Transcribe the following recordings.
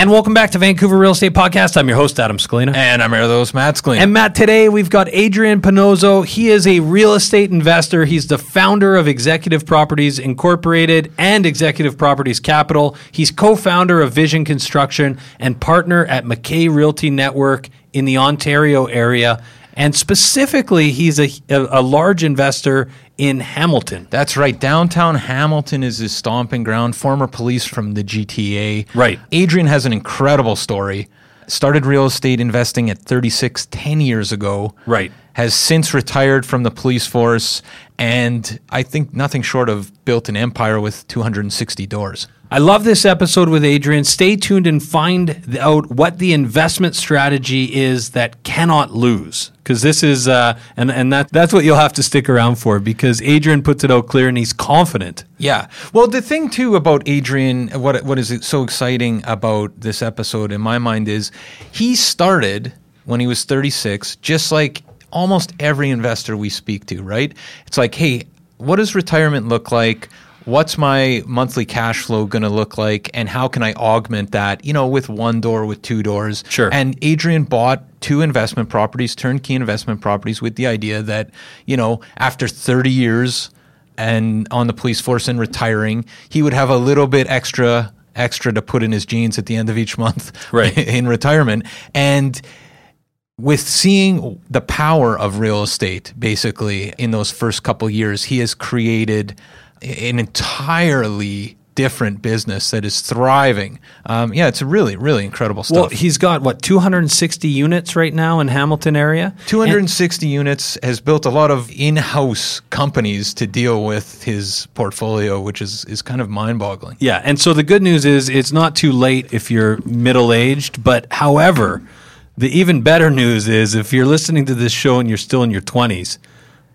And welcome back to Vancouver Real Estate Podcast. I'm your host, Adam Scalina. And I'm Erdos Matt Scalina. And Matt, today we've got Adrian Panozzo. He is a real estate investor. He's the founder of Executive Properties Incorporated and Executive Properties Capital. He's co-founder of Vision Construction and partner at McKay Realty Network in the Ontario area. And specifically, he's a, a, a large investor in Hamilton. That's right. Downtown Hamilton is his stomping ground. Former police from the GTA. Right. Adrian has an incredible story. Started real estate investing at 36 10 years ago. Right. Has since retired from the police force and I think nothing short of built an empire with 260 doors. I love this episode with Adrian. Stay tuned and find out what the investment strategy is that cannot lose. Because this is, uh, and and that that's what you'll have to stick around for. Because Adrian puts it out clear and he's confident. Yeah. Well, the thing too about Adrian, what what is so exciting about this episode in my mind is he started when he was 36, just like almost every investor we speak to. Right? It's like, hey, what does retirement look like? what's my monthly cash flow going to look like and how can I augment that, you know, with one door, with two doors. Sure. And Adrian bought two investment properties, turnkey investment properties with the idea that, you know, after 30 years and on the police force and retiring, he would have a little bit extra extra to put in his jeans at the end of each month right. in retirement. And with seeing the power of real estate basically in those first couple years, he has created an entirely different business that is thriving. Um, yeah, it's really, really incredible stuff. Well, he's got what 260 units right now in Hamilton area. 260 and units has built a lot of in-house companies to deal with his portfolio, which is is kind of mind-boggling. Yeah, and so the good news is it's not too late if you're middle-aged, but however, the even better news is if you're listening to this show and you're still in your 20s,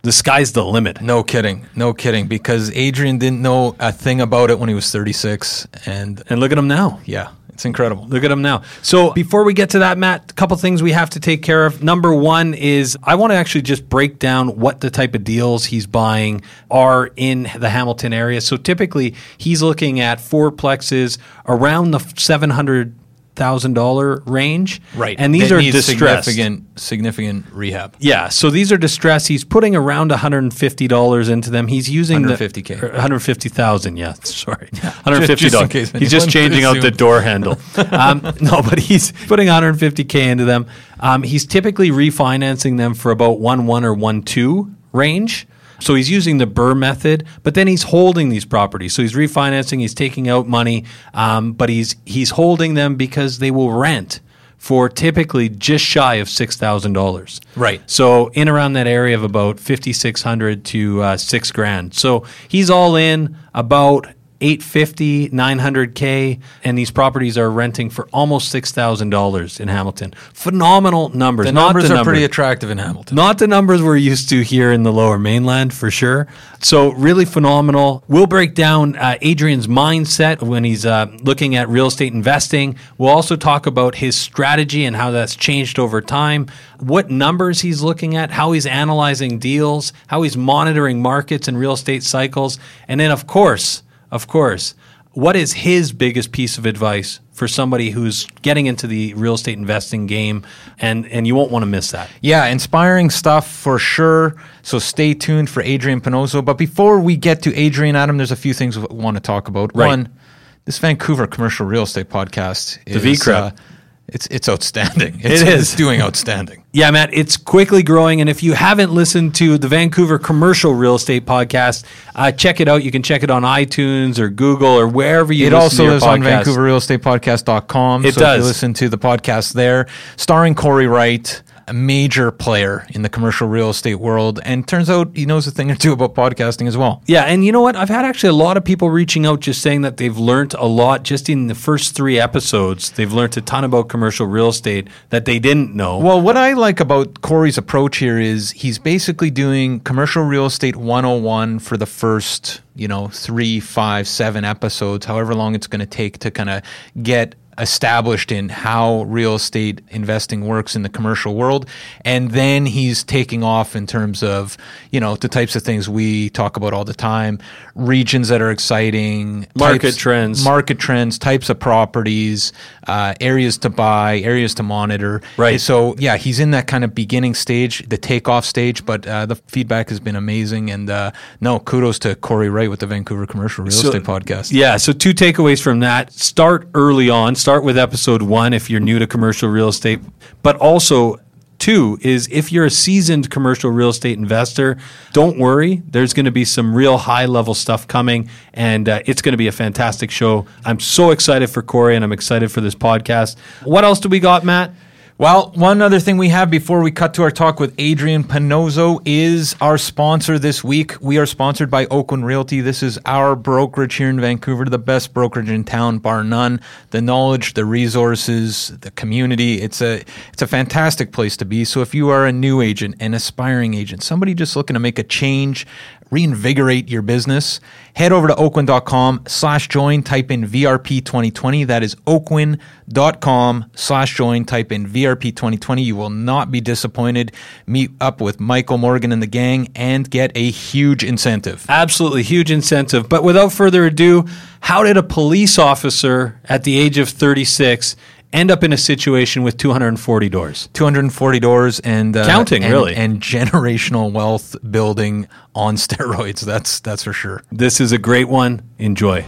the sky's the limit. No kidding. No kidding. Because Adrian didn't know a thing about it when he was 36. And, and look at him now. Yeah. It's incredible. Look at him now. So before we get to that, Matt, a couple things we have to take care of. Number one is I want to actually just break down what the type of deals he's buying are in the Hamilton area. So typically he's looking at fourplexes around the 700 thousand dollar range. Right. And these That are needs distressed. significant significant rehab. Yeah, so these are distressed. He's putting around $150 into them. He's using the- 150K. or 150,000, yeah, sorry. $150. just in case he's just changing out the door handle. um, no, but he's putting 150K into them. Um, he's typically refinancing them for about 1 1 or 1 2 range. So he's using the BRRRR method, but then he's holding these properties. So he's refinancing, he's taking out money, um, but he's he's holding them because they will rent for typically just shy of six thousand dollars. Right. So in around that area of about fifty six hundred to uh, six grand. So he's all in about 850 900k and these properties are renting for almost $6000 in hamilton phenomenal numbers The not numbers the are numbers. pretty attractive in Hamilton. Not the numbers we're used to here in the lower mainland for sure. So, really phenomenal. We'll break down uh, Adrian's mindset when he's uh, looking at real estate investing. We'll also talk about his strategy and how that's changed over time, what numbers he's looking at, how he's analyzing deals, how he's monitoring markets and real estate cycles. And then, of course, of course, what is his biggest piece of advice for somebody who's getting into the real estate investing game and and you won't want to miss that Yeah, inspiring stuff for sure. So stay tuned for Adrian Pinozo. But before we get to Adrian Adam, there's a few things we want to talk about. Right. One, this Vancouver commercial real estate podcast is VCREP. uh, it's it's outstanding. It's, It is. It's doing outstanding. Yeah, Matt, it's quickly growing. And if you haven't listened to the Vancouver Commercial Real Estate Podcast, uh, check it out. You can check it on iTunes or Google or wherever you It also is on podcast. VancouverRealEstatePodcast.com. It so If does. you listen to the podcast there, starring Corey Wright, a major player in the commercial real estate world, and turns out he knows a thing or two about podcasting as well. Yeah, and you know what? I've had actually a lot of people reaching out just saying that they've learned a lot just in the first three episodes. They've learned a ton about commercial real estate that they didn't know. Well, what I like about Corey's approach here is he's basically doing commercial real estate 101 for the first, you know, three, five, seven episodes, however long it's going to take to kind of get established in how real estate investing works in the commercial world. And then he's taking off in terms of, you know, the types of things we talk about all the time, regions that are exciting, Market types- trends. market trends, types of properties, uh, areas to buy, areas to monitor. Right. So yeah, he's in that kind of beginning stage, the takeoff stage, but uh, the feedback has been amazing. And uh, no, kudos to Corey Wright with the Vancouver Commercial Real So- Estate Podcast. Yeah, so two takeaways from that. Start early on. Start with episode one if you're new to commercial real estate. But also, two is if you're a seasoned commercial real estate investor, don't worry. There's going to be some real high level stuff coming, and uh, it's going to be a fantastic show. I'm so excited for Corey, and I'm excited for this podcast. What else do we got, Matt? Well, one other thing we have before we cut to our talk with Adrian Pinozo is our sponsor this week. We are sponsored by Oakwyn Realty. This is our brokerage here in Vancouver, the best brokerage in town, bar none. The knowledge, the resources, the community. It's a it's a fantastic place to be. So if you are a new agent, an aspiring agent, somebody just looking to make a change, reinvigorate your business, head over to oakwyn.com slash join, type in VRP 2020. That is oakwyn.com slash join, type in VRP 2020. You will not be disappointed. Meet up with Michael Morgan and the gang and get a huge incentive. Absolutely huge incentive. But without further ado, how did a police officer at the age of 36 end up in a situation with 240 doors? 240 doors and uh, Counting, and- really. and generational wealth building on steroids. That's that's for sure. This is a great one. Enjoy.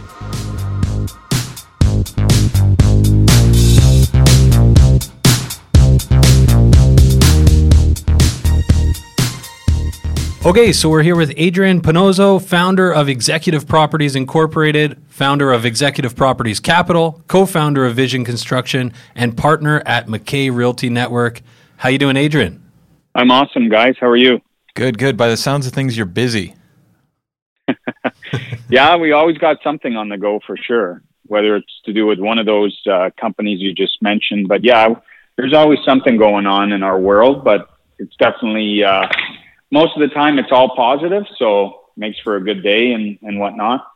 Okay, so we're here with Adrian Pinozo, founder of Executive Properties Incorporated, founder of Executive Properties Capital, co-founder of Vision Construction, and partner at McKay Realty Network. How you doing, Adrian? I'm awesome, guys. How are you? Good, good. By the sounds of things, you're busy. Yeah, we always got something on the go for sure, whether it's to do with one of those uh, companies you just mentioned. But yeah, there's always something going on in our world, but it's definitely, uh, most of the time, it's all positive. So makes for a good day and, and whatnot.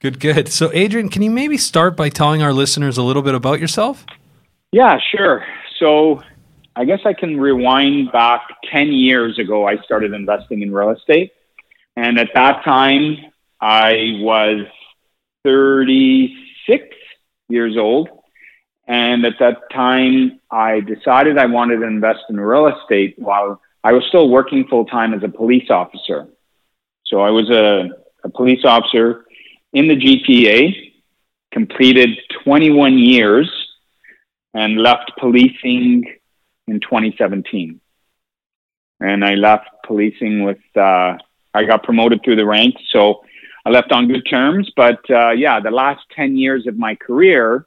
Good, good. So, Adrian, can you maybe start by telling our listeners a little bit about yourself? Yeah, sure. So I guess I can rewind back 10 years ago. I started investing in real estate. And at that time, I was 36 years old. And at that time, I decided I wanted to invest in real estate while I was still working full time as a police officer. So I was a, a police officer in the GTA, completed 21 years, and left policing in 2017. And I left policing with, uh, I got promoted through the ranks. So I left on good terms. But uh, yeah, the last 10 years of my career,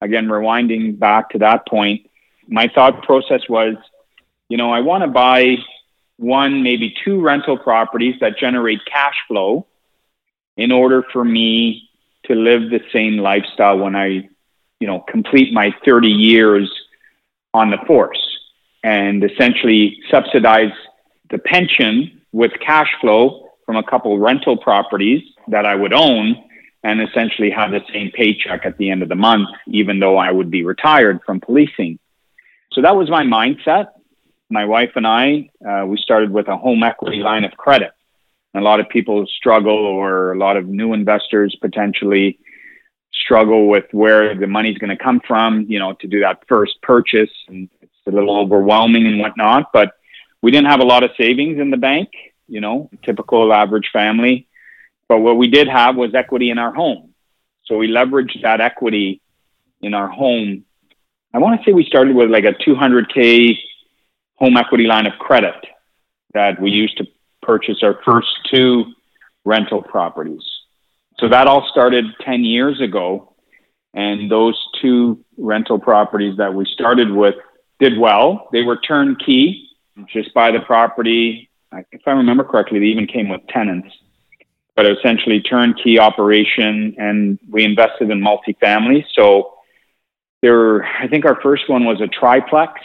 again, rewinding back to that point, my thought process was, you know, I want to buy one, maybe two rental properties that generate cash flow in order for me to live the same lifestyle when I, you know, complete my 30 years on the force and essentially subsidize the pension with cash flow from a couple rental properties that I would own and essentially have the same paycheck at the end of the month, even though I would be retired from policing. So that was my mindset. My wife and I, uh, we started with a home equity line of credit. A lot of people struggle, or a lot of new investors potentially struggle with where the money's going to come from, you know, to do that first purchase. And it's a little overwhelming and whatnot. But we didn't have a lot of savings in the bank, you know, typical average family. But what we did have was equity in our home. So we leveraged that equity in our home. I want to say we started with like a 200K home equity line of credit that we used to purchase our first two rental properties. So that all started 10 years ago. And those two rental properties that we started with did well. They were turnkey, just buy the property. If I remember correctly, they even came with tenants, but essentially turnkey operation. And we invested in multifamily. So there, I think our first one was a triplex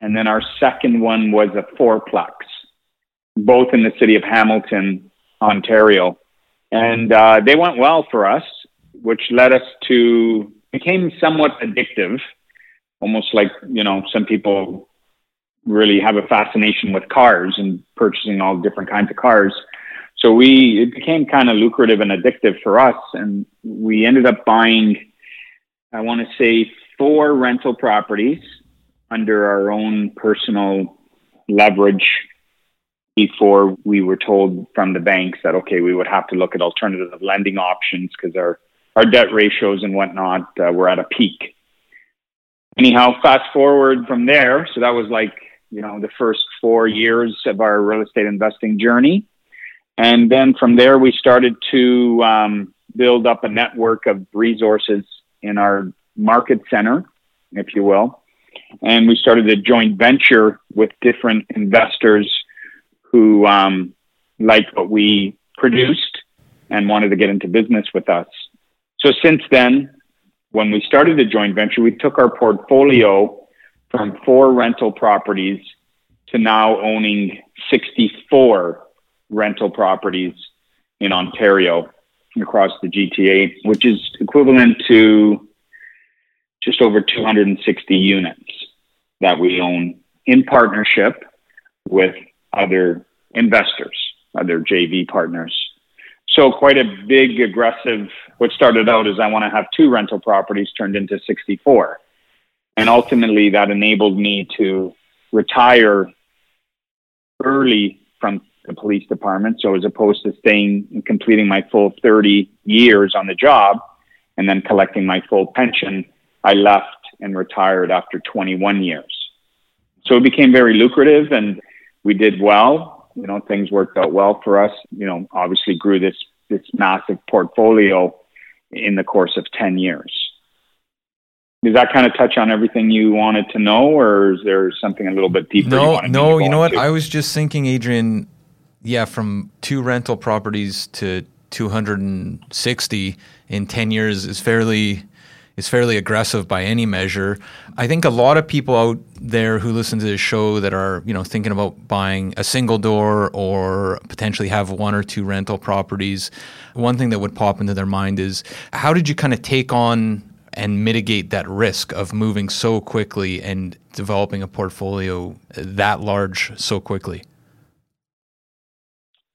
and then our second one was a fourplex, both in the city of Hamilton, Ontario. And uh, they went well for us, which led us to became somewhat addictive, almost like you know some people really have a fascination with cars and purchasing all different kinds of cars. So we it became kind of lucrative and addictive for us, and we ended up buying, I want to say, four rental properties under our own personal leverage before we were told from the banks that okay we would have to look at alternative lending options because our our debt ratios and whatnot uh, were at a peak. Anyhow fast forward from there. So that was like you know the first four years of our real estate investing journey. And then from there we started to um, build up a network of resources in our market center if you will and we started a joint venture with different investors who um, liked what we produced and wanted to get into business with us. So since then, when we started the joint venture, we took our portfolio from four rental properties to now owning 64 rental properties in Ontario across the GTA, which is equivalent to just over 260 units that we own in partnership with other investors, other JV partners. So quite a big, aggressive. What started out as I want to have two rental properties turned into 64, and ultimately that enabled me to retire early from the police department. So as opposed to staying and completing my full 30 years on the job and then collecting my full pension, I left and retired after 21 years. So it became very lucrative and we did well. You know, things worked out well for us. You know, obviously grew this this massive portfolio in the course of 10 years. Does that kind of touch on everything you wanted to know, or is there something a little bit deeper? No, no. You know what? To? I was just thinking, Adrian. Yeah, from two rental properties to 260 in 10 years is fairly is fairly aggressive by any measure. I think a lot of people out there who listen to this show that are, you know, thinking about buying a single door or potentially have one or two rental properties, one thing that would pop into their mind is how did you kind of take on and mitigate that risk of moving so quickly and developing a portfolio that large so quickly?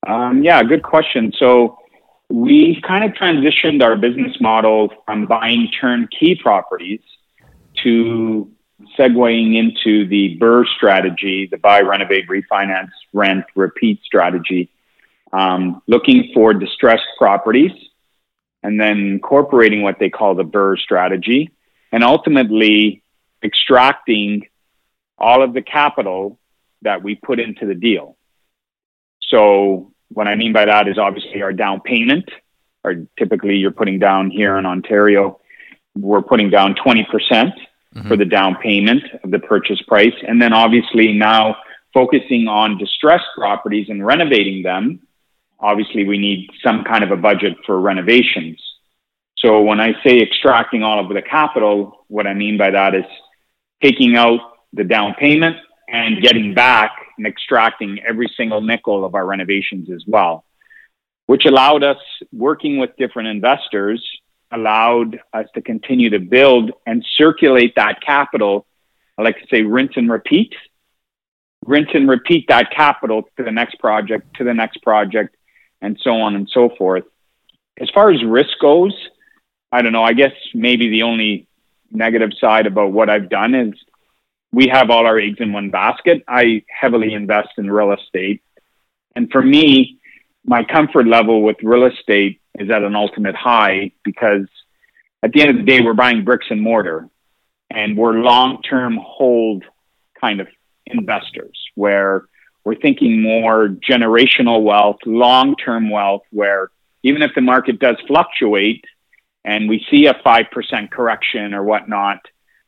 Um, yeah, good question. So we kind of transitioned our business model from buying turnkey properties to segueing into the BRRRR strategy, the buy, renovate, refinance, rent, repeat strategy, um, looking for distressed properties and then incorporating what they call the BRRRR strategy and ultimately extracting all of the capital that we put into the deal. So what I mean by that is obviously our down payment, or typically you're putting down here in Ontario, we're putting down 20% mm hmm for the down payment of the purchase price. And then obviously now focusing on distressed properties and renovating them, obviously we need some kind of a budget for renovations. So when I say extracting all of the capital, what I mean by that is taking out the down payment and getting back and extracting every single nickel of our renovations as well, which allowed us working with different investors, allowed us to continue to build and circulate that capital. I like to say rinse and repeat, rinse and repeat that capital to the next project, to the next project, and so on and so forth. As far as risk goes, I don't know. I guess maybe the only negative side about what I've done is we have all our eggs in one basket. I heavily invest in real estate. And for me, my comfort level with real estate is at an ultimate high because at the end of the day, we're buying bricks and mortar and we're long term hold kind of investors where we're thinking more generational wealth, long term wealth, where even if the market does fluctuate and we see a 5% correction or whatnot,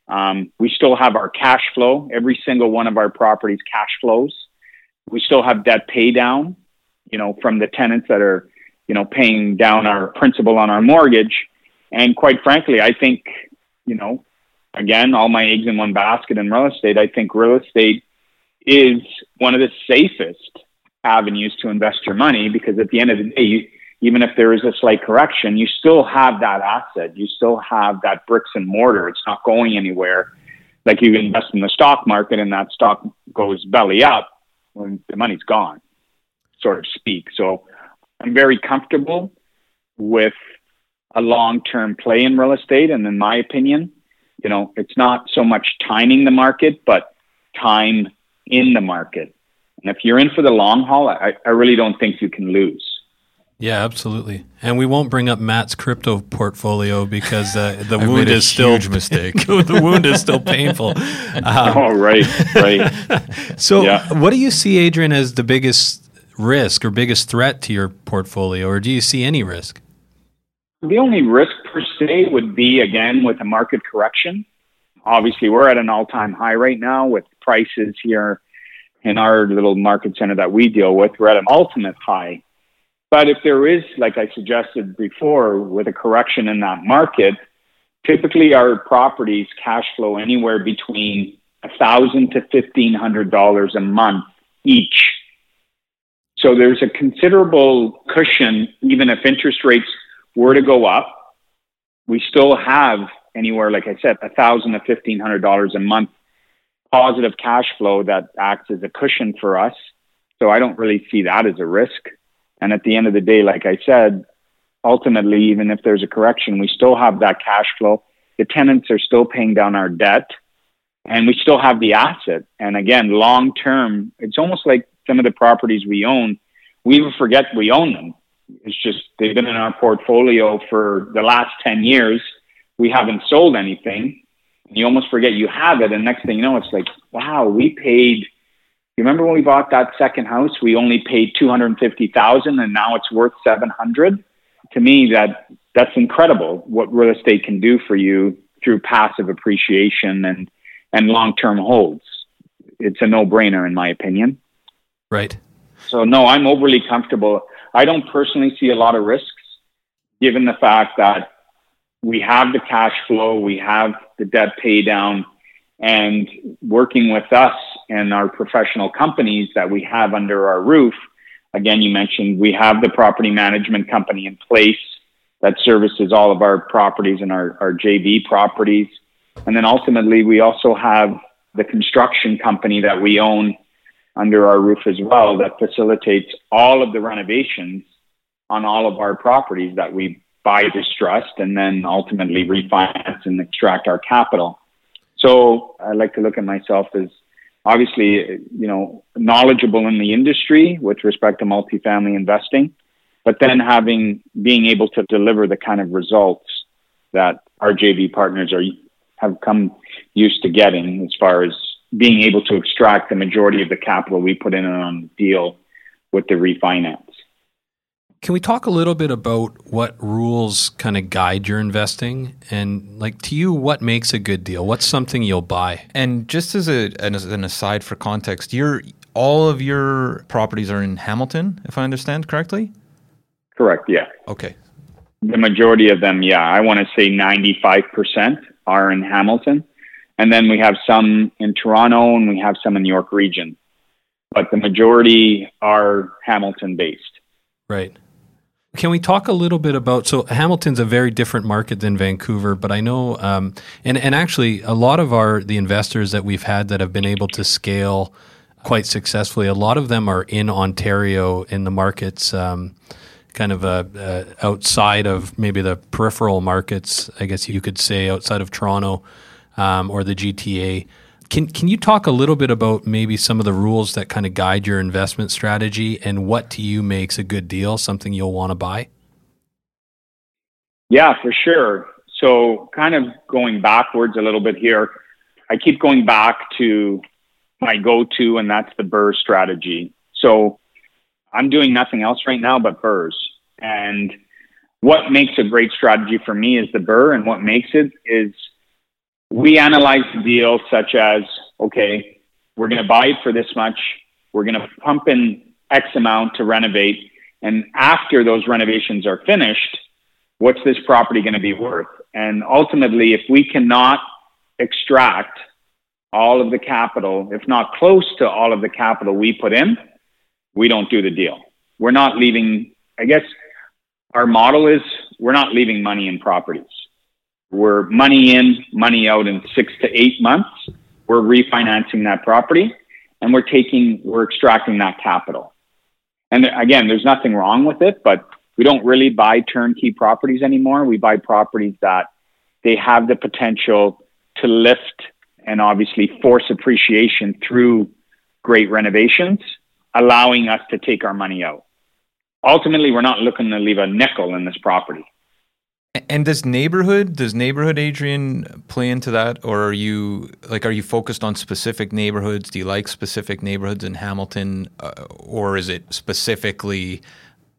um, we still have our cash flow. Every single one of our properties cash flows. We still have debt pay down, you know, from the tenants that are, you know, paying down our principal on our mortgage. And quite frankly, I think, you know, again, all my eggs in one basket in real estate. I think real estate is one of the safest avenues to invest your money because at the end of the day, you, even if there is a slight correction, you still have that asset. You still have that bricks and mortar. It's not going anywhere. Like you invest in the stock market and that stock goes belly up when the money's gone, sort of speak. So I'm very comfortable with a long term play in real estate. And in my opinion, you know, it's not so much timing the market, but time in the market. And if you're in for the long haul, I, I really don't think you can lose. Yeah, absolutely. And we won't bring up Matt's crypto portfolio because uh, the wound is still huge mistake. the wound is still painful. Um, oh, right, right. so, yeah. what do you see, Adrian, as the biggest risk or biggest threat to your portfolio, or do you see any risk? The only risk per se would be again with a market correction. Obviously, we're at an all-time high right now with prices here in our little market center that we deal with. We're at an ultimate high but if there is, like I suggested before, with a correction in that market, typically our properties cash flow anywhere between a thousand to fifteen hundred dollars a month each. So there's a considerable cushion, even if interest rates were to go up. We still have anywhere, like I said, a thousand to fifteen hundred dollars a month positive cash flow that acts as a cushion for us. So I don't really see that as a risk. And at the end of the day, like I said, ultimately, even if there's a correction, we still have that cash flow. The tenants are still paying down our debt and we still have the asset. And again, long term, it's almost like some of the properties we own, we even forget we own them. It's just they've been in our portfolio for the last 10 years. We haven't sold anything. You almost forget you have it. And next thing you know, it's like, wow, we paid you remember when we bought that second house, we only paid 250,000 and now it's worth 700. To me, that that's incredible what real estate can do for you through passive appreciation and, and long-term holds. It's a no-brainer in my opinion. Right. So no, I'm overly comfortable. I don't personally see a lot of risks given the fact that we have the cash flow, we have the debt pay down, and working with us and our professional companies that we have under our roof. Again, you mentioned we have the property management company in place that services all of our properties and our, our JV properties. And then ultimately, we also have the construction company that we own under our roof as well that facilitates all of the renovations on all of our properties that we buy distressed and then ultimately refinance and extract our capital. So I like to look at myself as obviously, you know, knowledgeable in the industry with respect to multifamily investing, but then having being able to deliver the kind of results that our JV partners are have come used to getting as far as being able to extract the majority of the capital we put in on the deal with the refinance. Can we talk a little bit about what rules kind of guide your investing and like to you what makes a good deal? What's something you'll buy? And just as a as an aside for context, your all of your properties are in Hamilton, if I understand correctly? Correct, yeah. Okay. The majority of them, yeah, I want to say 95% are in Hamilton. And then we have some in Toronto and we have some in the York region. But the majority are Hamilton based. Right. Can we talk a little bit about so Hamilton's a very different market than Vancouver, but I know um, and and actually a lot of our the investors that we've had that have been able to scale quite successfully, a lot of them are in Ontario in the markets. Um, kind of uh, uh, outside of maybe the peripheral markets, I guess you could say, outside of Toronto um, or the GTA. Can can you talk a little bit about maybe some of the rules that kind of guide your investment strategy and what to you makes a good deal, something you'll want to buy? Yeah, for sure. So, kind of going backwards a little bit here, I keep going back to my go-to, and that's the BRRRR strategy. So, I'm doing nothing else right now but BRRRRs, and what makes a great strategy for me is the BRRRR and what makes it is we analyze deals such as, okay, we're going to buy it for this much. We're going to pump in X amount to renovate. And after those renovations are finished, what's this property going to be worth? And ultimately, if we cannot extract all of the capital, if not close to all of the capital we put in, we don't do the deal. We're not leaving, I guess our model is we're not leaving money in properties. We're money in, money out in six to eight months. We're refinancing that property and we're taking, we're extracting that capital. And again, there's nothing wrong with it, but we don't really buy turnkey properties anymore. We buy properties that they have the potential to lift and obviously force appreciation through great renovations, allowing us to take our money out. Ultimately, we're not looking to leave a nickel in this property. And does neighborhood does neighborhood Adrian play into that, or are you like are you focused on specific neighborhoods? Do you like specific neighborhoods in Hamilton, uh, or is it specifically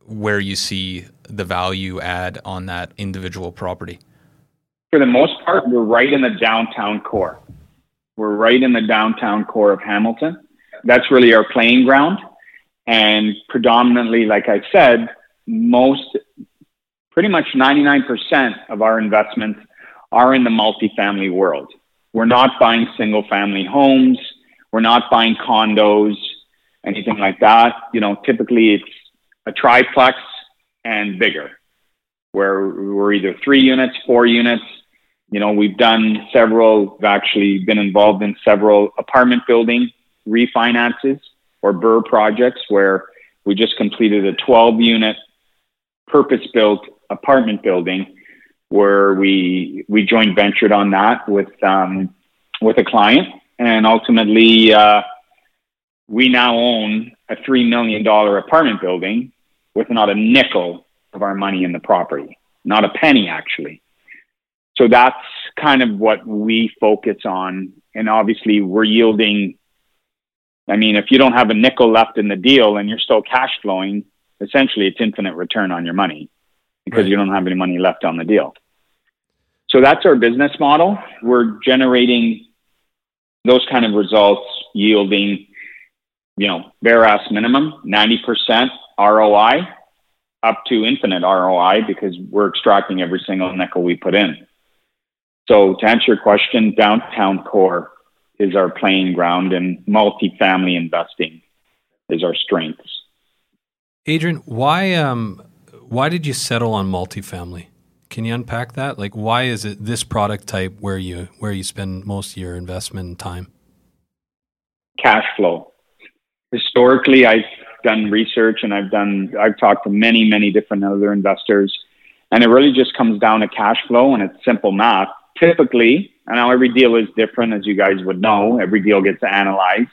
where you see the value add on that individual property? For the most part, we're right in the downtown core. We're right in the downtown core of Hamilton. That's really our playing ground, and predominantly, like I said, most pretty much 99% of our investments are in the multifamily world. We're not buying single family homes. We're not buying condos, anything like that. You know, typically it's a triplex and bigger, where we're either three units, four units. You know, we've done several, we've actually been involved in several apartment building refinances or BRRRR projects where we just completed a 12 unit purpose built apartment building where we we joint ventured on that with um, with a client, and ultimately uh, we now own a three million dollar apartment building with not a nickel of our money in the property, not a penny actually. So that's kind of what we focus on, and obviously we're yielding. I mean, if you don't have a nickel left in the deal and you're still cash flowing, essentially it's infinite return on your money because right. you don't have any money left on the deal. So that's our business model. We're generating those kind of results, yielding, you know, bare ass minimum, 90% ROI up to infinite ROI because we're extracting every single nickel we put in. So to answer your question, downtown core is our playing ground and multifamily investing is our strengths. Adrian, why um, why did you settle on multifamily? Can you unpack that? Like, why is it this product type where you where you spend most of your investment time? Cash flow. Historically, I've done research and I've done I've talked to many many different other investors, and it really just comes down to cash flow and it's simple math. typically, and now every deal is different, as you guys would know. Every deal gets analyzed,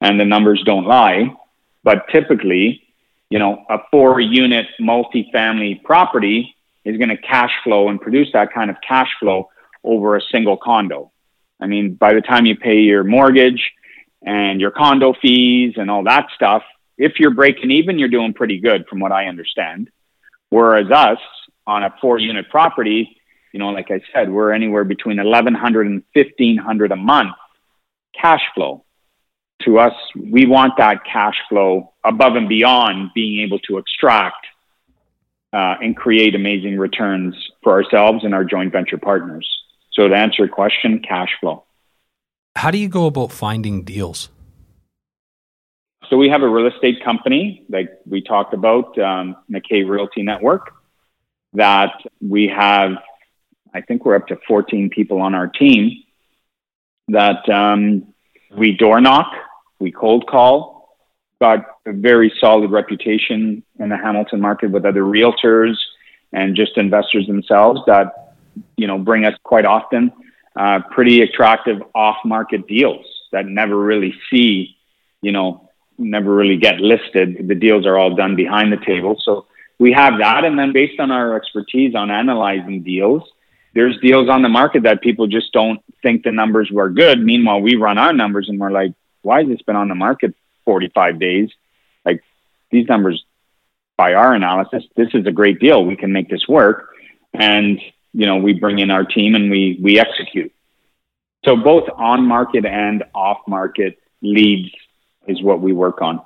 and the numbers don't lie. But typically, you know, a four-unit multifamily property is going to cash flow and produce that kind of cash flow over a single condo. I mean, by the time you pay your mortgage and your condo fees and all that stuff, if you're breaking even, you're doing pretty good from what I understand. Whereas us on a four unit property, you know, like I said, we're anywhere between 1100 and 1500 a month cash flow. To us, we want that cash flow above and beyond being able to extract uh, and create amazing returns for ourselves and our joint venture partners. So to answer your question, cash flow. How do you go about finding deals? So we have a real estate company like we talked about, um, McKay Realty Network, that we have. I think we're up to 14 people on our team that um, we door knock, we cold call, got a very solid reputation in the Hamilton market with other realtors and just investors themselves that you know bring us quite often uh, pretty attractive off-market deals that never really see you know never really get listed. The deals are all done behind the table. So we have that. And then based on our expertise on analyzing deals, there's deals on the market that people just don't think the numbers were good. Meanwhile, we run our numbers and we're like, why has this been on the market 45 days? Like these numbers, by our analysis, this is a great deal. We can make this work. And, you know, we bring in our team and we, we execute. So both on market and off market leads is what we work on.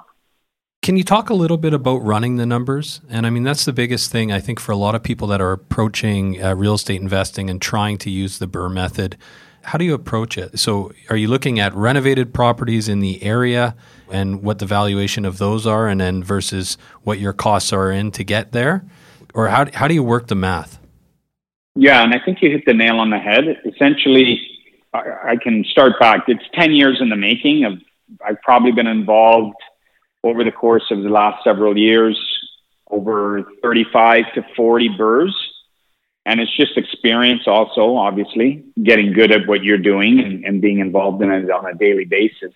Can you talk a little bit about running the numbers? And I mean, that's the biggest thing I think for a lot of people that are approaching uh, real estate investing and trying to use the BRRRR method. How do you approach it? So, are you looking at renovated properties in the area and what the valuation of those are, and then versus what your costs are in to get there? Or how, how do you work the math? Yeah, and I think you hit the nail on the head. Essentially, I, I can start back. It's 10 years in the making of I've probably been involved over the course of the last several years over 35 to 40 BRRRRs. And it's just experience also, obviously, getting good at what you're doing and, and being involved in it on a daily basis.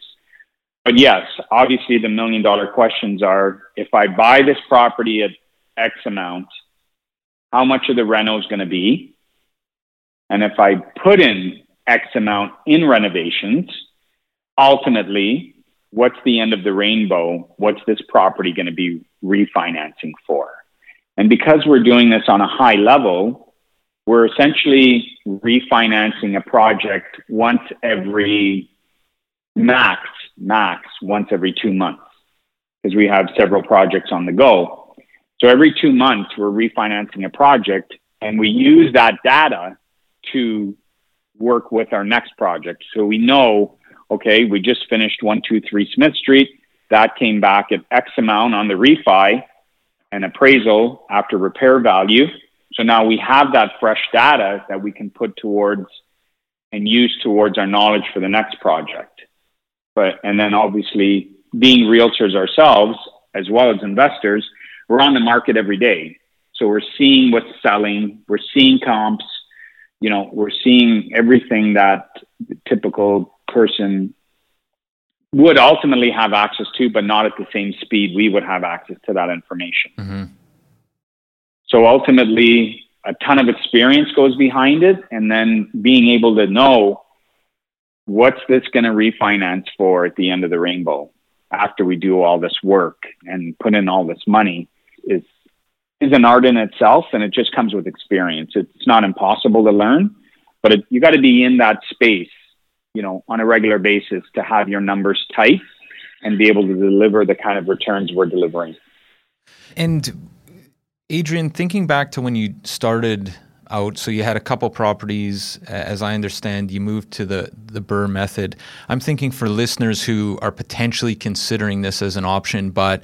But yes, obviously the million dollar questions are if I buy this property at X amount, how much of the reno is going to be? And if I put in X amount in renovations, ultimately, what's the end of the rainbow? What's this property going to be refinancing for? And because we're doing this on a high level, we're essentially refinancing a project once every max, max, once every two months, because we have several projects on the go. So every two months, we're refinancing a project, and we use that data to work with our next project. So we know okay, we just finished 123 Smith Street. That came back at X amount on the refi and appraisal after repair value. So now we have that fresh data that we can put towards and use towards our knowledge for the next project. But, and then obviously being realtors ourselves, as well as investors, we're on the market every day. So we're seeing what's selling, we're seeing comps, you know, we're seeing everything that the typical person would ultimately have access to, but not at the same speed we would have access to that information. Mm-hmm. So ultimately, a ton of experience goes behind it, and then being able to know what's this going to refinance for at the end of the rainbow after we do all this work and put in all this money is is an art in itself, and it just comes with experience. It's not impossible to learn, but it, you got to be in that space you know, on a regular basis to have your numbers tight and be able to deliver the kind of returns we're delivering. And Adrian, thinking back to when you started out, so you had a couple properties, as I understand, you moved to the the BRRRR method. I'm thinking for listeners who are potentially considering this as an option, but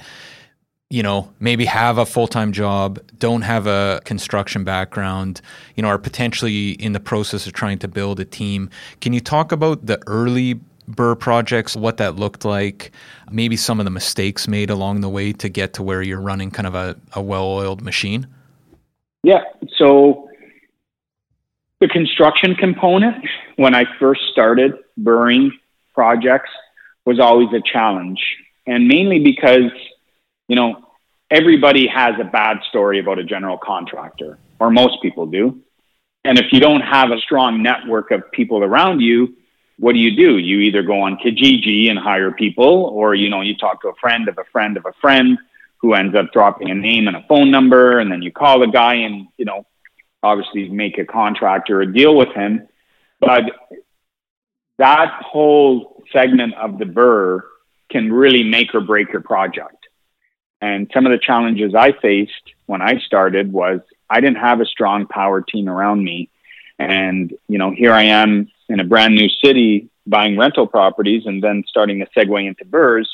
you know, maybe have a full time job, don't have a construction background, you know, are potentially in the process of trying to build a team. Can you talk about the early BRRRR projects, what that looked like, maybe some of the mistakes made along the way to get to where you're running kind of a, a well oiled machine? Yeah. So the construction component when I first started burring projects was always a challenge. And mainly because, you know, everybody has a bad story about a general contractor, or most people do. And if you don't have a strong network of people around you, what do you do? You either go on Kijiji and hire people, or you know, you talk to a friend of a friend of a friend who ends up dropping a name and a phone number, and then you call the guy and you know, obviously make a contract or a deal with him. But that whole segment of the BRRRR can really make or break your project. And some of the challenges I faced when I started was I didn't have a strong power team around me. And, you know, here I am in a brand new city buying rental properties and then starting a segue into BRRRRs.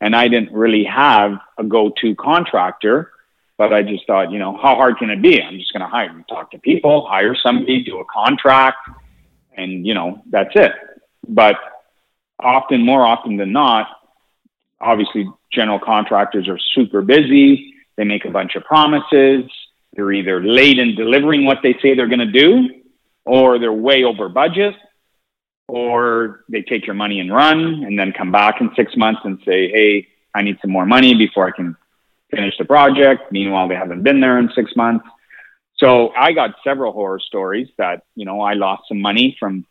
And I didn't really have a go to contractor, but I just thought, you know, how hard can it be? I'm just going to hire, talk to people, hire somebody, do a contract, and, you know, that's it. But often, more often than not, obviously general contractors are super busy. They make a bunch of promises. They're either late in delivering what they say they're going to do, or they're way over budget, or they take your money and run and then come back in six months and say, hey, I need some more money before I can finish the project. Meanwhile, they haven't been there in six months. So I got several horror stories that, you know, I lost some money from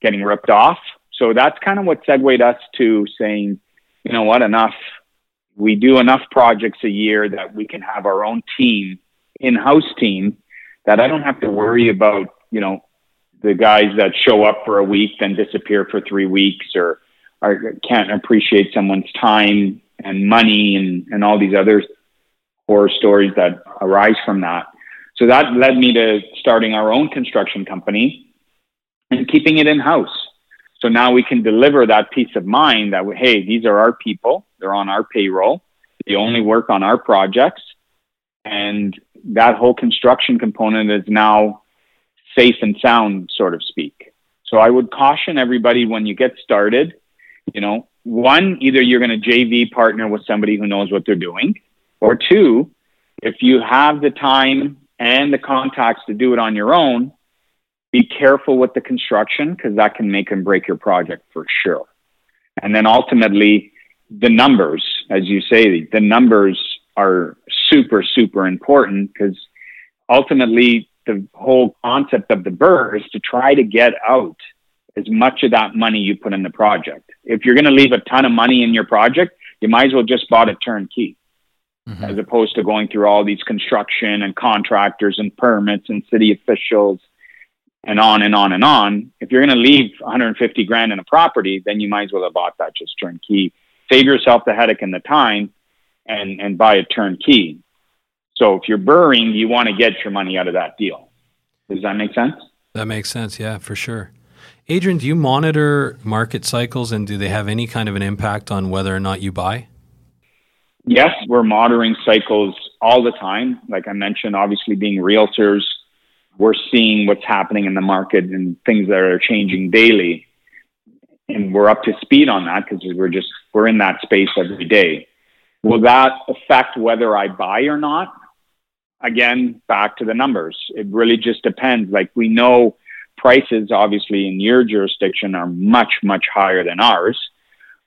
getting ripped off. So that's kind of what segued us to saying, you know what, enough. We do enough projects a year that we can have our own team, in-house team, that I don't have to worry about, you know, the guys that show up for a week then disappear for three weeks or, can't appreciate someone's time and money and, and all these other horror stories that arise from that. So that led me to starting our own construction company and keeping it in house. So now we can deliver that peace of mind that, hey, these are our people, they're on our payroll, they only work on our projects. And that whole construction component is now safe and sound, sort of speak. So I would caution everybody when you get started, you know, one, either you're going to JV partner with somebody who knows what they're doing, or two, if you have the time and the contacts to do it on your own, be careful with the construction because that can make and break your project for sure. And then ultimately, the numbers, as you say, the numbers are super, super important because ultimately the whole concept of the BRRRR is to try to get out as much of that money you put in the project. If you're going to leave a ton of money in your project, you might as well just bought a turnkey. Mm-hmm. As opposed to going through all these construction and contractors and permits and city officials and on and on and on. If you're going to leave 150 grand in a property, then you might as well have bought that just turnkey. Save yourself the headache and the time, and and buy a turnkey. So if you're burring, you want to get your money out of that deal. Does that make sense? That makes sense. Yeah, for sure. Adrian, do you monitor market cycles and do they have any kind of an impact on whether or not you buy? Yes, we're monitoring cycles all the time. Like I mentioned, obviously being realtors, we're seeing what's happening in the market and things that are changing daily. And we're up to speed on that because we're just, we're in that space every day. Will that affect whether I buy or not? Again, back to the numbers. It really just depends. Like we know prices, obviously, in your jurisdiction are much, much higher than ours.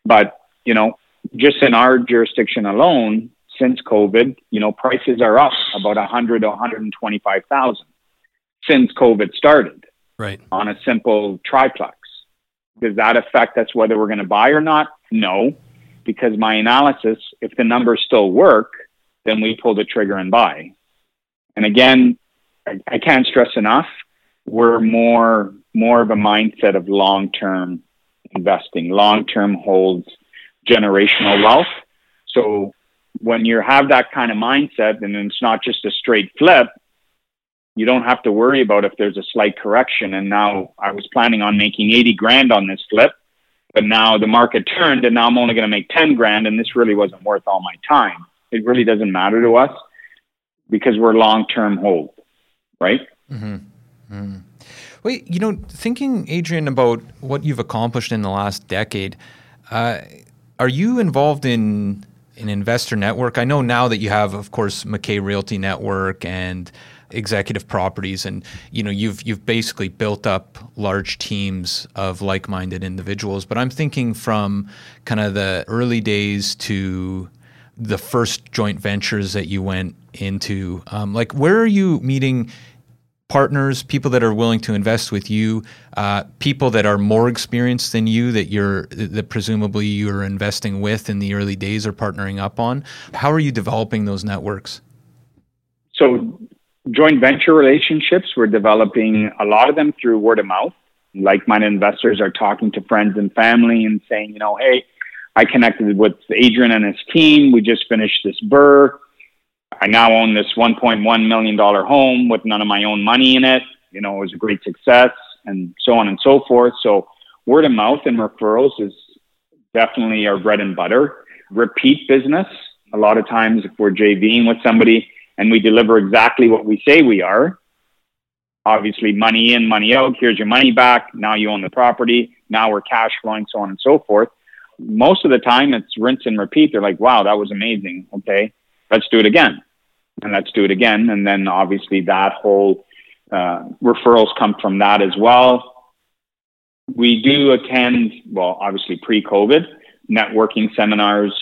But, you know, just in our jurisdiction alone, since COVID, you know, prices are up about 100 to 125,000 since COVID started. Right. On a simple triplex. Does that affect us whether we're going to buy or not? No, because my analysis, if the numbers still work, then we pull the trigger and buy. And again, I, I can't stress enough, we're more more of a mindset of long term investing, long term holds, generational wealth. So when you have that kind of mindset, and it's not just a straight flip, you don't have to worry about if there's a slight correction. And now I was planning on making 80 grand on this flip, but now the market turned and now I'm only going to make 10 grand. And this really wasn't worth all my time. It really doesn't matter to us because we're long term hold, right? Mm-hmm. Mm. Wait, you know, thinking, Adrian, about what you've accomplished in the last decade, uh, are you involved in an investor network? I know now that you have, of course, McKay Realty Network and executive properties and you know you've you've basically built up large teams of like-minded individuals but i'm thinking from kind of the early days to the first joint ventures that you went into um, like where are you meeting partners people that are willing to invest with you uh, people that are more experienced than you that you're that presumably you're investing with in the early days or partnering up on how are you developing those networks so joint venture relationships we're developing a lot of them through word of mouth like-minded investors are talking to friends and family and saying you know hey I connected with Adrian and his team. We just finished this BRRRR. I now own this $1.1 million home with none of my own money in it. You know, it was a great success and so on and so forth. So word of mouth and referrals is definitely our bread and butter. Repeat business. A lot of times if we're JVing with somebody and we deliver exactly what we say we are, obviously money in, money out, here's your money back. Now you own the property. Now we're cash flowing, so on and so forth most of the time it's rinse and repeat. They're like, wow, that was amazing. Okay, let's do it again. And let's do it again. And then obviously that whole uh, referrals come from that as well. We do attend, well, obviously pre COVID, networking seminars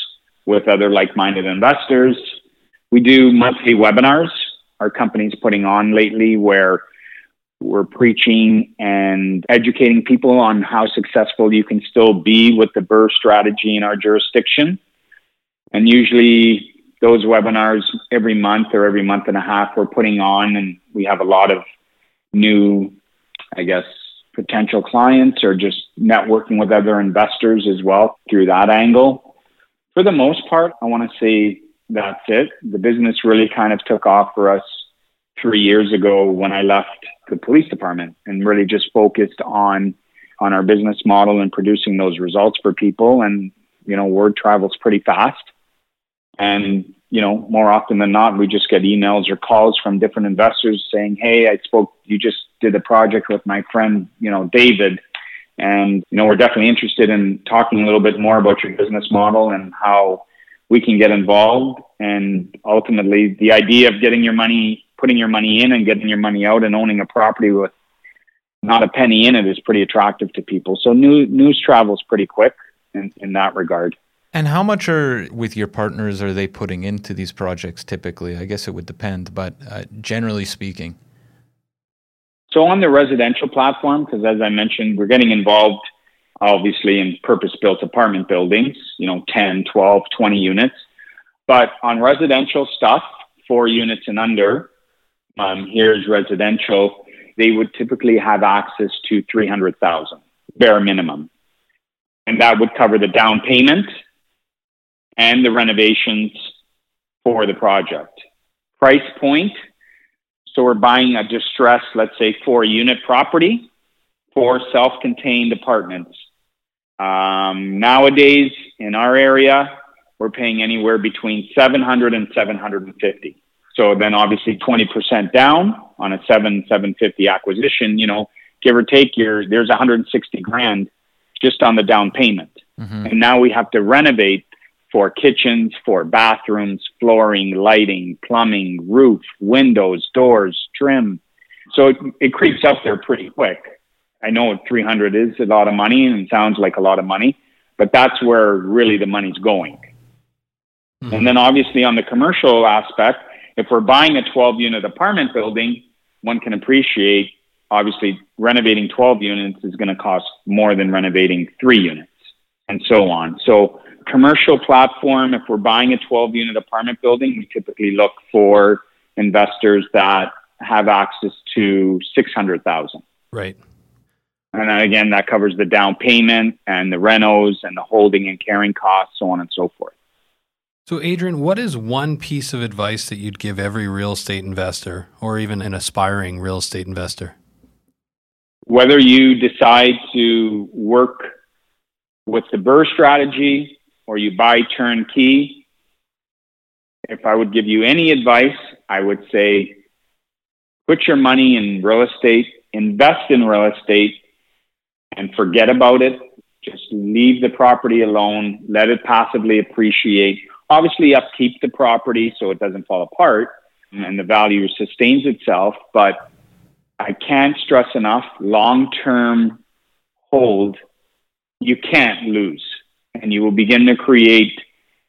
with other like minded investors. We do monthly webinars our company's putting on lately where we're preaching and educating people on how successful you can still be with the BRRRR strategy in our jurisdiction. And usually those webinars every month or every month and a half we're putting on and we have a lot of new, I guess, potential clients or just networking with other investors as well through that angle. For the most part, I want to say that's it. The business really kind of took off for us three years ago when I left the police department and really just focused on on our business model and producing those results for people. And you know, word travels pretty fast. And you know, more often than not, we just get emails or calls from different investors saying, "Hey, I spoke. You just did a project with my friend, you know, David." And you know, we're definitely interested in talking a little bit more about your business model and how we can get involved. And ultimately, the idea of getting your money putting your money in and getting your money out and owning a property with not a penny in it is pretty attractive to people. So new, news travels pretty quick in, in that regard. And how much are with your partners are they putting into these projects typically? I guess it would depend, but uh, generally speaking. So on the residential platform, because as I mentioned, we're getting involved obviously in purpose-built apartment buildings, you know, 10, 12, 20 units. But on residential stuff, four units and under, um, here's residential, they would typically have access to 300,000 bare minimum. And that would cover the down payment and the renovations for the project. Price point. So we're buying a distressed, let's say four unit property, for self-contained apartments. Um, nowadays in our area, we're paying anywhere between 700 and 750. So then obviously 20% down on a seven, 750 acquisition, you know, give or take your, there's 160 grand just on the down payment. Mm-hmm. And now we have to renovate for kitchens, for bathrooms, flooring, lighting, plumbing, roof, windows, doors, trim. So it, it creeps up there pretty quick. I know 300 is a lot of money and sounds like a lot of money, but that's where really the money's going. Mm-hmm. And then obviously on the commercial aspect, if we're buying a 12 unit apartment building, one can appreciate obviously renovating 12 units is going to cost more than renovating three units and so on. So commercial platform, if we're buying a 12 unit apartment building, we typically look for investors that have access to 600,000. Right. And then again, that covers the down payment and the renos and the holding and carrying costs, so on and so forth. So, Adrian, what is one piece of advice that you'd give every real estate investor or even an aspiring real estate investor? Whether you decide to work with the BRRRR strategy or you buy turnkey, if I would give you any advice, I would say put your money in real estate, invest in real estate, and forget about it. Just leave the property alone, let it passively appreciate obviously upkeep the property so it doesn't fall apart, and the value sustains itself. But I can't stress enough long term hold, you can't lose. And you will begin to create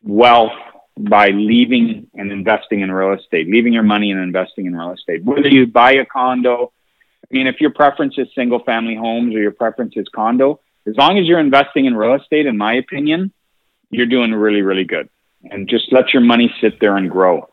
wealth by leaving and investing in real estate, leaving your money and investing in real estate. Whether you buy a condo, I mean, if your preference is single family homes or your preference is condo, as long as you're investing in real estate, in my opinion, you're doing really, really good. And just let your money sit there and grow.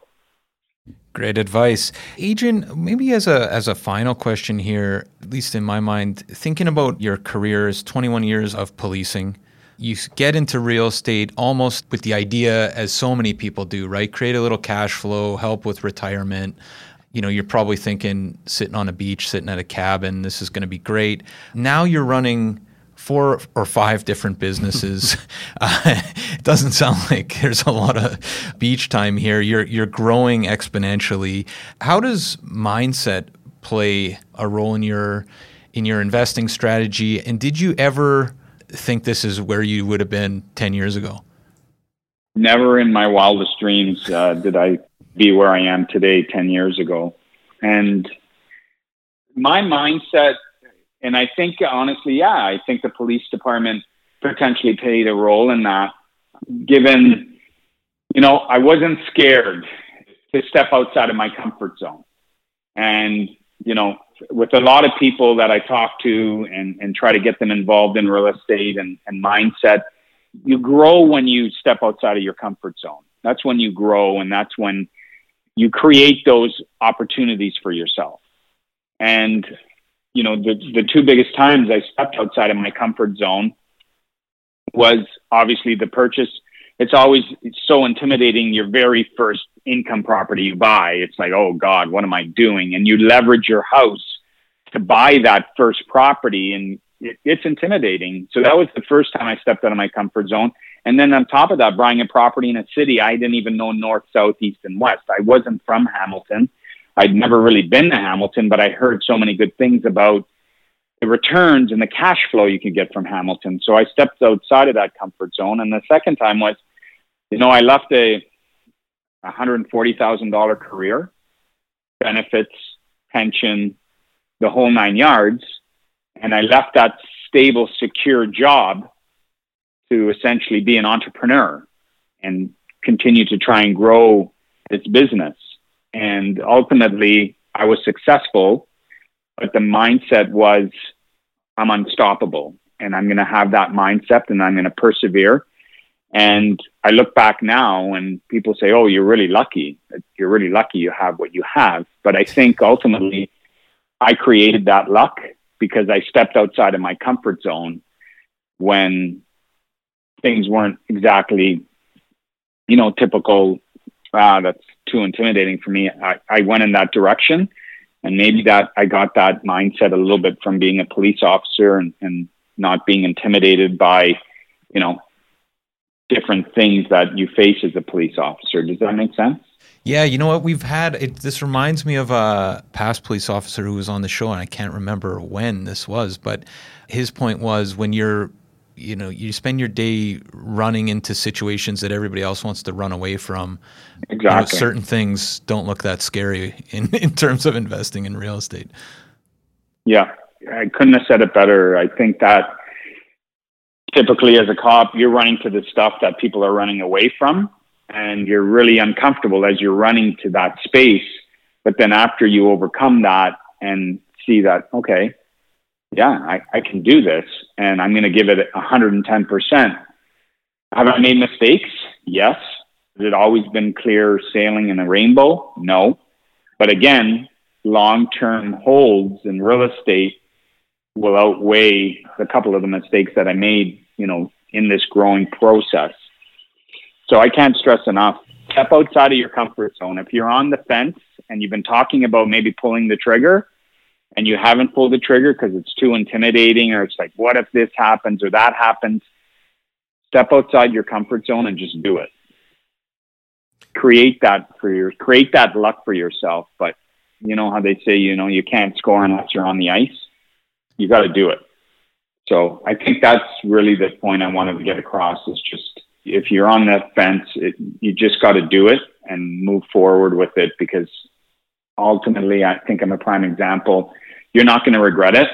Great advice. Adrian, maybe as a as a final question here, at least in my mind, thinking about your careers, 21 years of policing, you get into real estate almost with the idea as so many people do, right? Create a little cash flow, help with retirement. You know, you're probably thinking sitting on a beach, sitting at a cabin, this is going to be great. Now you're running four or five different businesses. uh, it doesn't sound like there's a lot of beach time here. You're you're growing exponentially. How does mindset play a role in your in your investing strategy? And did you ever think this is where you would have been ten years ago? Never in my wildest dreams uh, did I be where I am today ten years ago, and my mindset and I think honestly, yeah, I think the police department potentially played a role in that. Given, you know, I wasn't scared to step outside of my comfort zone, and you know, with a lot of people that I talk to and and try to get them involved in real estate and, and mindset, you grow when you step outside of your comfort zone. That's when you grow, and that's when you create those opportunities for yourself. And you know, the, the two biggest times I stepped outside of my comfort zone was obviously the purchase. It's always it's so intimidating. Your very first income property you buy, it's like, oh God, what am I doing? And you leverage your house to buy that first property, and it, it's intimidating. So that was the first time I stepped out of my comfort zone. And then on top of that, buying a property in a city I didn't even know north, south, east, and west. I wasn't from Hamilton. I'd never really been to Hamilton, but I heard so many good things about the returns and the cash flow you can get from Hamilton. So I stepped outside of that comfort zone. And the second time was, you know, I left a $140,000 career, benefits, pension, the whole nine yards. And I left that stable, secure job to essentially be an entrepreneur and continue to try and grow this business. And ultimately, I was successful, but the mindset was I'm unstoppable and I'm going to have that mindset and I'm going to persevere. And I look back now and people say, Oh, you're really lucky. You're really lucky you have what you have. But I think ultimately I created that luck because I stepped outside of my comfort zone when things weren't exactly, you know, typical. Ah, that's too intimidating for me. I, I went in that direction. And maybe that I got that mindset a little bit from being a police officer and, and not being intimidated by, you know, different things that you face as a police officer. Does that make sense? Yeah, you know what? We've had it, this reminds me of a past police officer who was on the show, and I can't remember when this was, but his point was when you're you know you spend your day running into situations that everybody else wants to run away from. Exactly you know, certain things don't look that scary in, in terms of investing in real estate. Yeah. I couldn't have said it better. I think that typically as a cop you're running to the stuff that people are running away from and you're really uncomfortable as you're running to that space. But then after you overcome that and see that okay yeah, I, I can do this and I'm going to give it 110%. Have I made mistakes? Yes. Has it always been clear sailing in a rainbow? No. But again, long term holds in real estate will outweigh a couple of the mistakes that I made, you know, in this growing process. So I can't stress enough. Step outside of your comfort zone. If you're on the fence and you've been talking about maybe pulling the trigger, and you haven't pulled the trigger because it's too intimidating or it's like, what if this happens or that happens? Step outside your comfort zone and just do it. Create that for your, create that luck for yourself. But you know how they say, you know, you can't score unless you're on the ice. You got to do it. So I think that's really the point I wanted to get across is just if you're on that fence, it, you just got to do it and move forward with it because ultimately, I think I'm a prime example. You're not going to regret it,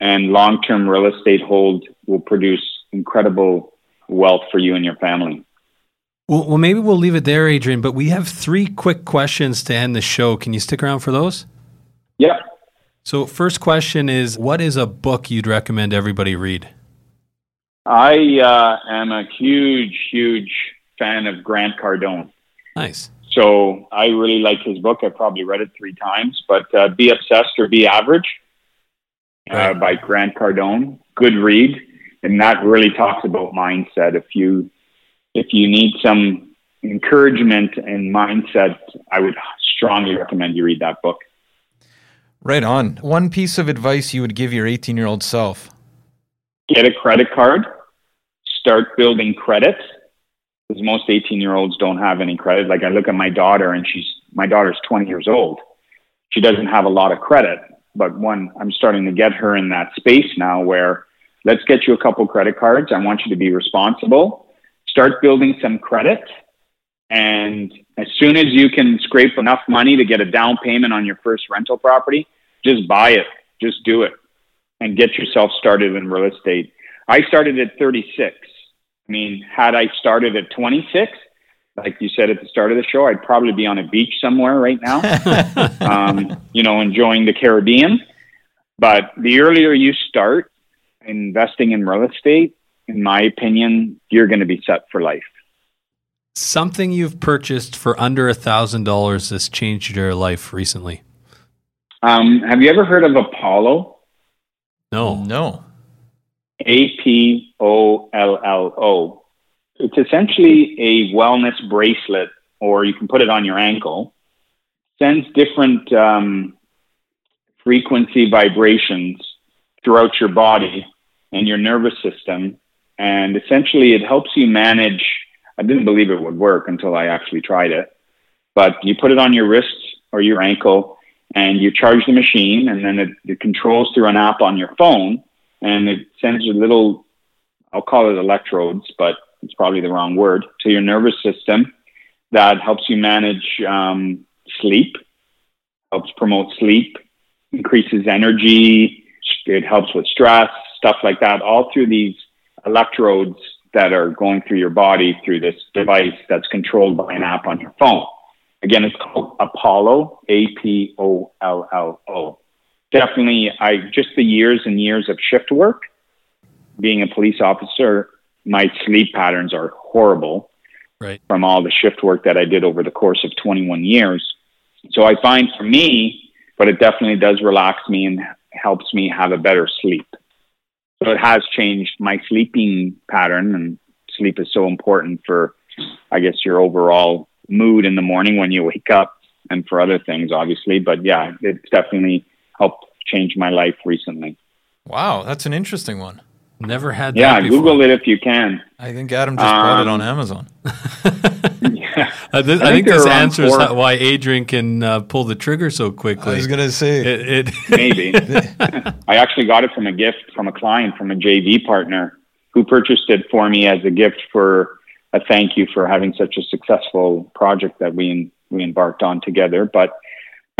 and long-term real estate hold will produce incredible wealth for you and your family. Well, well, maybe we'll leave it there, Adrian. But we have three quick questions to end the show. Can you stick around for those? Yeah. So, first question is, what is a book you'd recommend everybody read? I uh, am a huge, huge fan of Grant Cardone. Nice. So I really like his book. I've probably read it three times, but uh, Be Obsessed or Be Average uh, right. by Grant Cardone. Good read. And that really talks about mindset. If you, if you need some encouragement and mindset, I would strongly recommend you read that book. Right on. One piece of advice you would give your 18 year old self get a credit card, start building credit because most 18 year olds don't have any credit. Like I look at my daughter and she's, my daughter's 20 years old. She doesn't have a lot of credit, but one, I'm starting to get her in that space now where let's get you a couple credit cards. I want you to be responsible, start building some credit. And as soon as you can scrape enough money to get a down payment on your first rental property, just buy it, just do it and get yourself started in real estate. I started at 36 I mean, had I started at 26, like you said at the start of the show, I'd probably be on a beach somewhere right now, um, you know, enjoying the Caribbean. But the earlier you start investing in real estate, in my opinion, you're going to be set for life. Something you've purchased for under a thousand dollars has changed your life recently. Um, have you ever heard of Apollo? No, no. A P O L L O. It's essentially a wellness bracelet, or you can put it on your ankle. Sends different um, frequency vibrations throughout your body and your nervous system. And essentially, it helps you manage. I didn't believe it would work until I actually tried it. But you put it on your wrist or your ankle, and you charge the machine, and then it, it controls through an app on your phone and it sends a little, I'll call it electrodes, but it's probably the wrong word, to your nervous system that helps you manage um, sleep, helps promote sleep, increases energy, it helps with stress, stuff like that, all through these electrodes that are going through your body through this device that's controlled by an app on your phone. Again, it's called Apollo, A P O L L O definitely I just the years and years of shift work, being a police officer, my sleep patterns are horrible. Right. From all the shift work that I did over the course of 21 years. So I find for me, but it definitely does relax me and helps me have a better sleep. So it has changed my sleeping pattern and sleep is so important for I guess your overall mood in the morning when you wake up and for other things obviously, but yeah, it's definitely helped change my life recently. Wow, that's an interesting one. Never had that. yeah, Google it if you can. I think Adam just um, bought it on um, Amazon. yeah. I, th- I, I think, think this answers four... why Adrian can uh, pull the trigger so quickly. I was going to say it. it Maybe. I actually got it from a gift from a client, from a JV partner who purchased it for me as a gift for a thank you for having such a successful project that we we embarked on together. But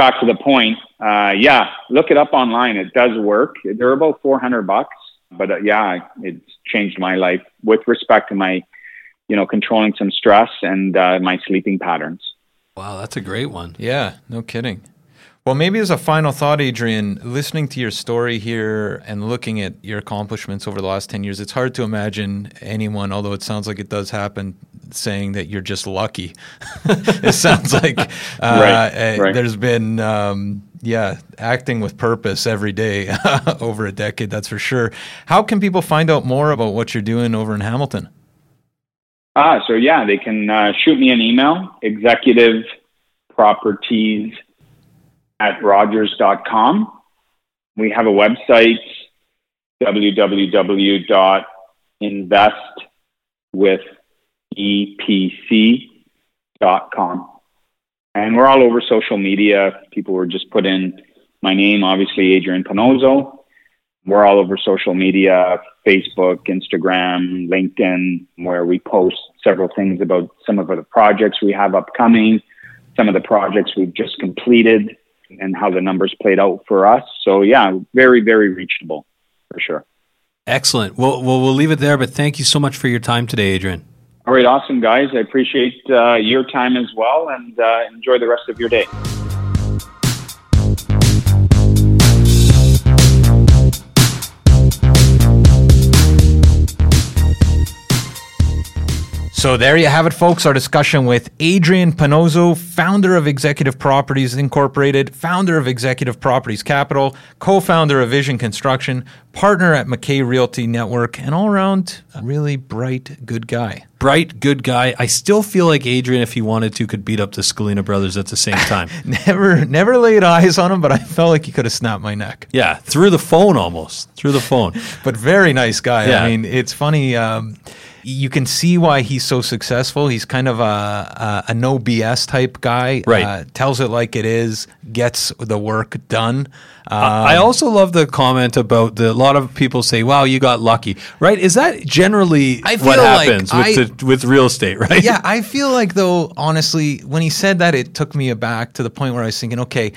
back to the point, uh, yeah, look it up online. It does work. They're about 400 bucks, but uh, yeah, it's changed my life with respect to my, you know, controlling some stress and uh, my sleeping patterns. Wow, that's a great one. Yeah, no kidding. Well, maybe as a final thought, Adrian, listening to your story here and looking at your accomplishments over the last 10 years, it's hard to imagine anyone, although it sounds like it does happen, saying that you're just lucky. it sounds like uh, right, eh, right. there's been, um, yeah, acting with purpose every day over a decade, that's for sure. How can people find out more about what you're doing over in Hamilton? Ah, so yeah, they can uh, shoot me an email, executive properties at rogers.com. We have a website, www.investwithepc.com. And we're all over social media. People were just put in my name, obviously, Adrian Panozzo. We're all over social media Facebook, Instagram, LinkedIn, where we post several things about some of the projects we have upcoming, some of the projects we've just completed and how the numbers played out for us. So yeah, very very reachable for sure. Excellent. Well, well, we'll leave it there. But thank you so much for your time today, Adrian. All right, awesome guys. I appreciate uh, your time as well, and uh, enjoy the rest of your day. So there you have it, folks. Our discussion with Adrian Panozzo, founder of Executive Properties Incorporated, founder of Executive Properties Capital, co-founder of Vision Construction, partner at McKay Realty Network, and all around really bright, good guy. Bright, good guy. I still feel like Adrian, if he wanted to, could beat up the Scalina brothers at the same time. never, never laid eyes on him, but I felt like he could have snapped my neck. yeah, through the phone almost. Through the phone. but very nice guy. Yeah. I mean, it's funny. Um, you can see why he's so successful. He's kind of a, a, a no BS type guy. Right. Uh, tells it like it is, gets the work done. Um, I also love the comment about the. A lot of people say, "Wow, you got lucky." Right? Is that generally what feel like happens I- with the, with real estate? Right? yeah, I feel like though, honestly, when he said that, it took me aback to the point where I was thinking, okay,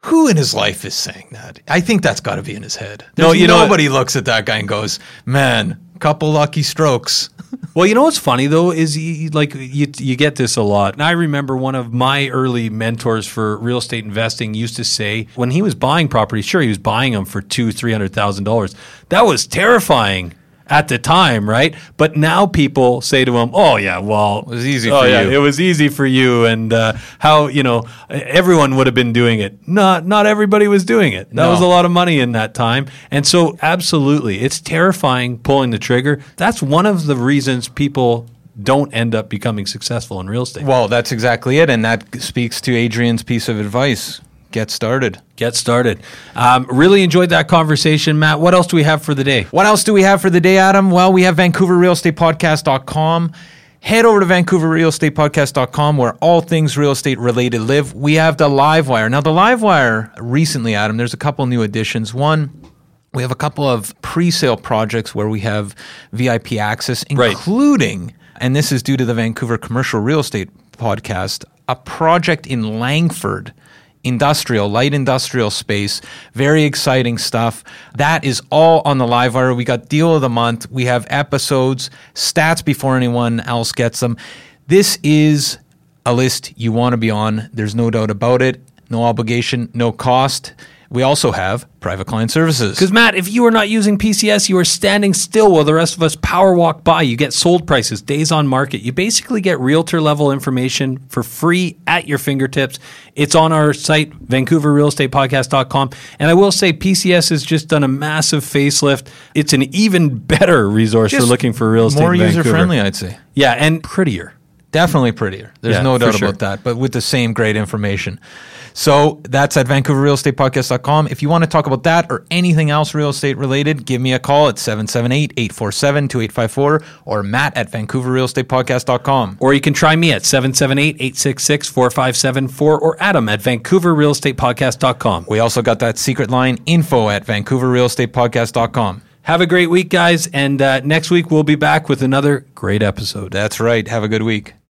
who in his life is saying that? I think that's got to be in his head. No, There's you know nobody looks at that guy and goes, "Man, couple lucky strokes." Well, you know what's funny though is you, like you you get this a lot. And I remember one of my early mentors for real estate investing used to say when he was buying property, sure he was buying them for two three hundred thousand dollars. That was terrifying at the time, right? But now people say to him, "Oh yeah, well, it was easy oh, for yeah, you." It was easy for you, and uh, how you know everyone would have been doing it. Not not everybody was doing it. That No. was a lot of money in that time, and so absolutely, it's terrifying pulling the trigger. That's one of the reasons people don't end up becoming successful in real estate. Well, that's exactly it, and that speaks to Adrian's piece of advice: get started. Get started. Um, really enjoyed that conversation, Matt. What else do we have for the day? What else do we have for the day, Adam? Well, we have VancouverRealEstatePodcast.com. Head over to VancouverRealEstatePodcast.com where all things real estate related live. We have the Livewire. Now, the Livewire recently, Adam, there's a couple new additions. One, we have a couple of pre-sale projects where we have VIP access, Right. including, and this is due to the Vancouver Commercial Real Estate Podcast, a project in Langford industrial, light industrial space. Very exciting stuff. That is all on the live wire. We got deal of the month. We have episodes, stats before anyone else gets them. This is a list you want to be on. There's no doubt about it. No obligation, no cost. We also have private client services. Because Matt, if you are not using PCS, you are standing still while the rest of us power walk by. You get sold prices, days on market. You basically get realtor level information for free at your fingertips. It's on our site, VancouverRealEstatePodcast.com. And I will say, PCS has just done a massive facelift. It's an even better resource for looking for real estate. More user friendly, I'd say. Yeah, and prettier. Definitely prettier. There's Yeah, no doubt sure. about that, but with the same great information. So that's at VancouverRealEstatePodcast.com. If you want to talk about that or anything else real estate related, give me a call at 778-847-2854 or matt at VancouverRealEstatePodcast.com. Or you can try me at 778 866 4574 or Adam at VancouverRealEstatePodcast.com. We also got that secret line info at VancouverRealEstatePodcast.com. Have a great week, guys. And uh, next week, we'll be back with another great episode. That's right. Have a good week.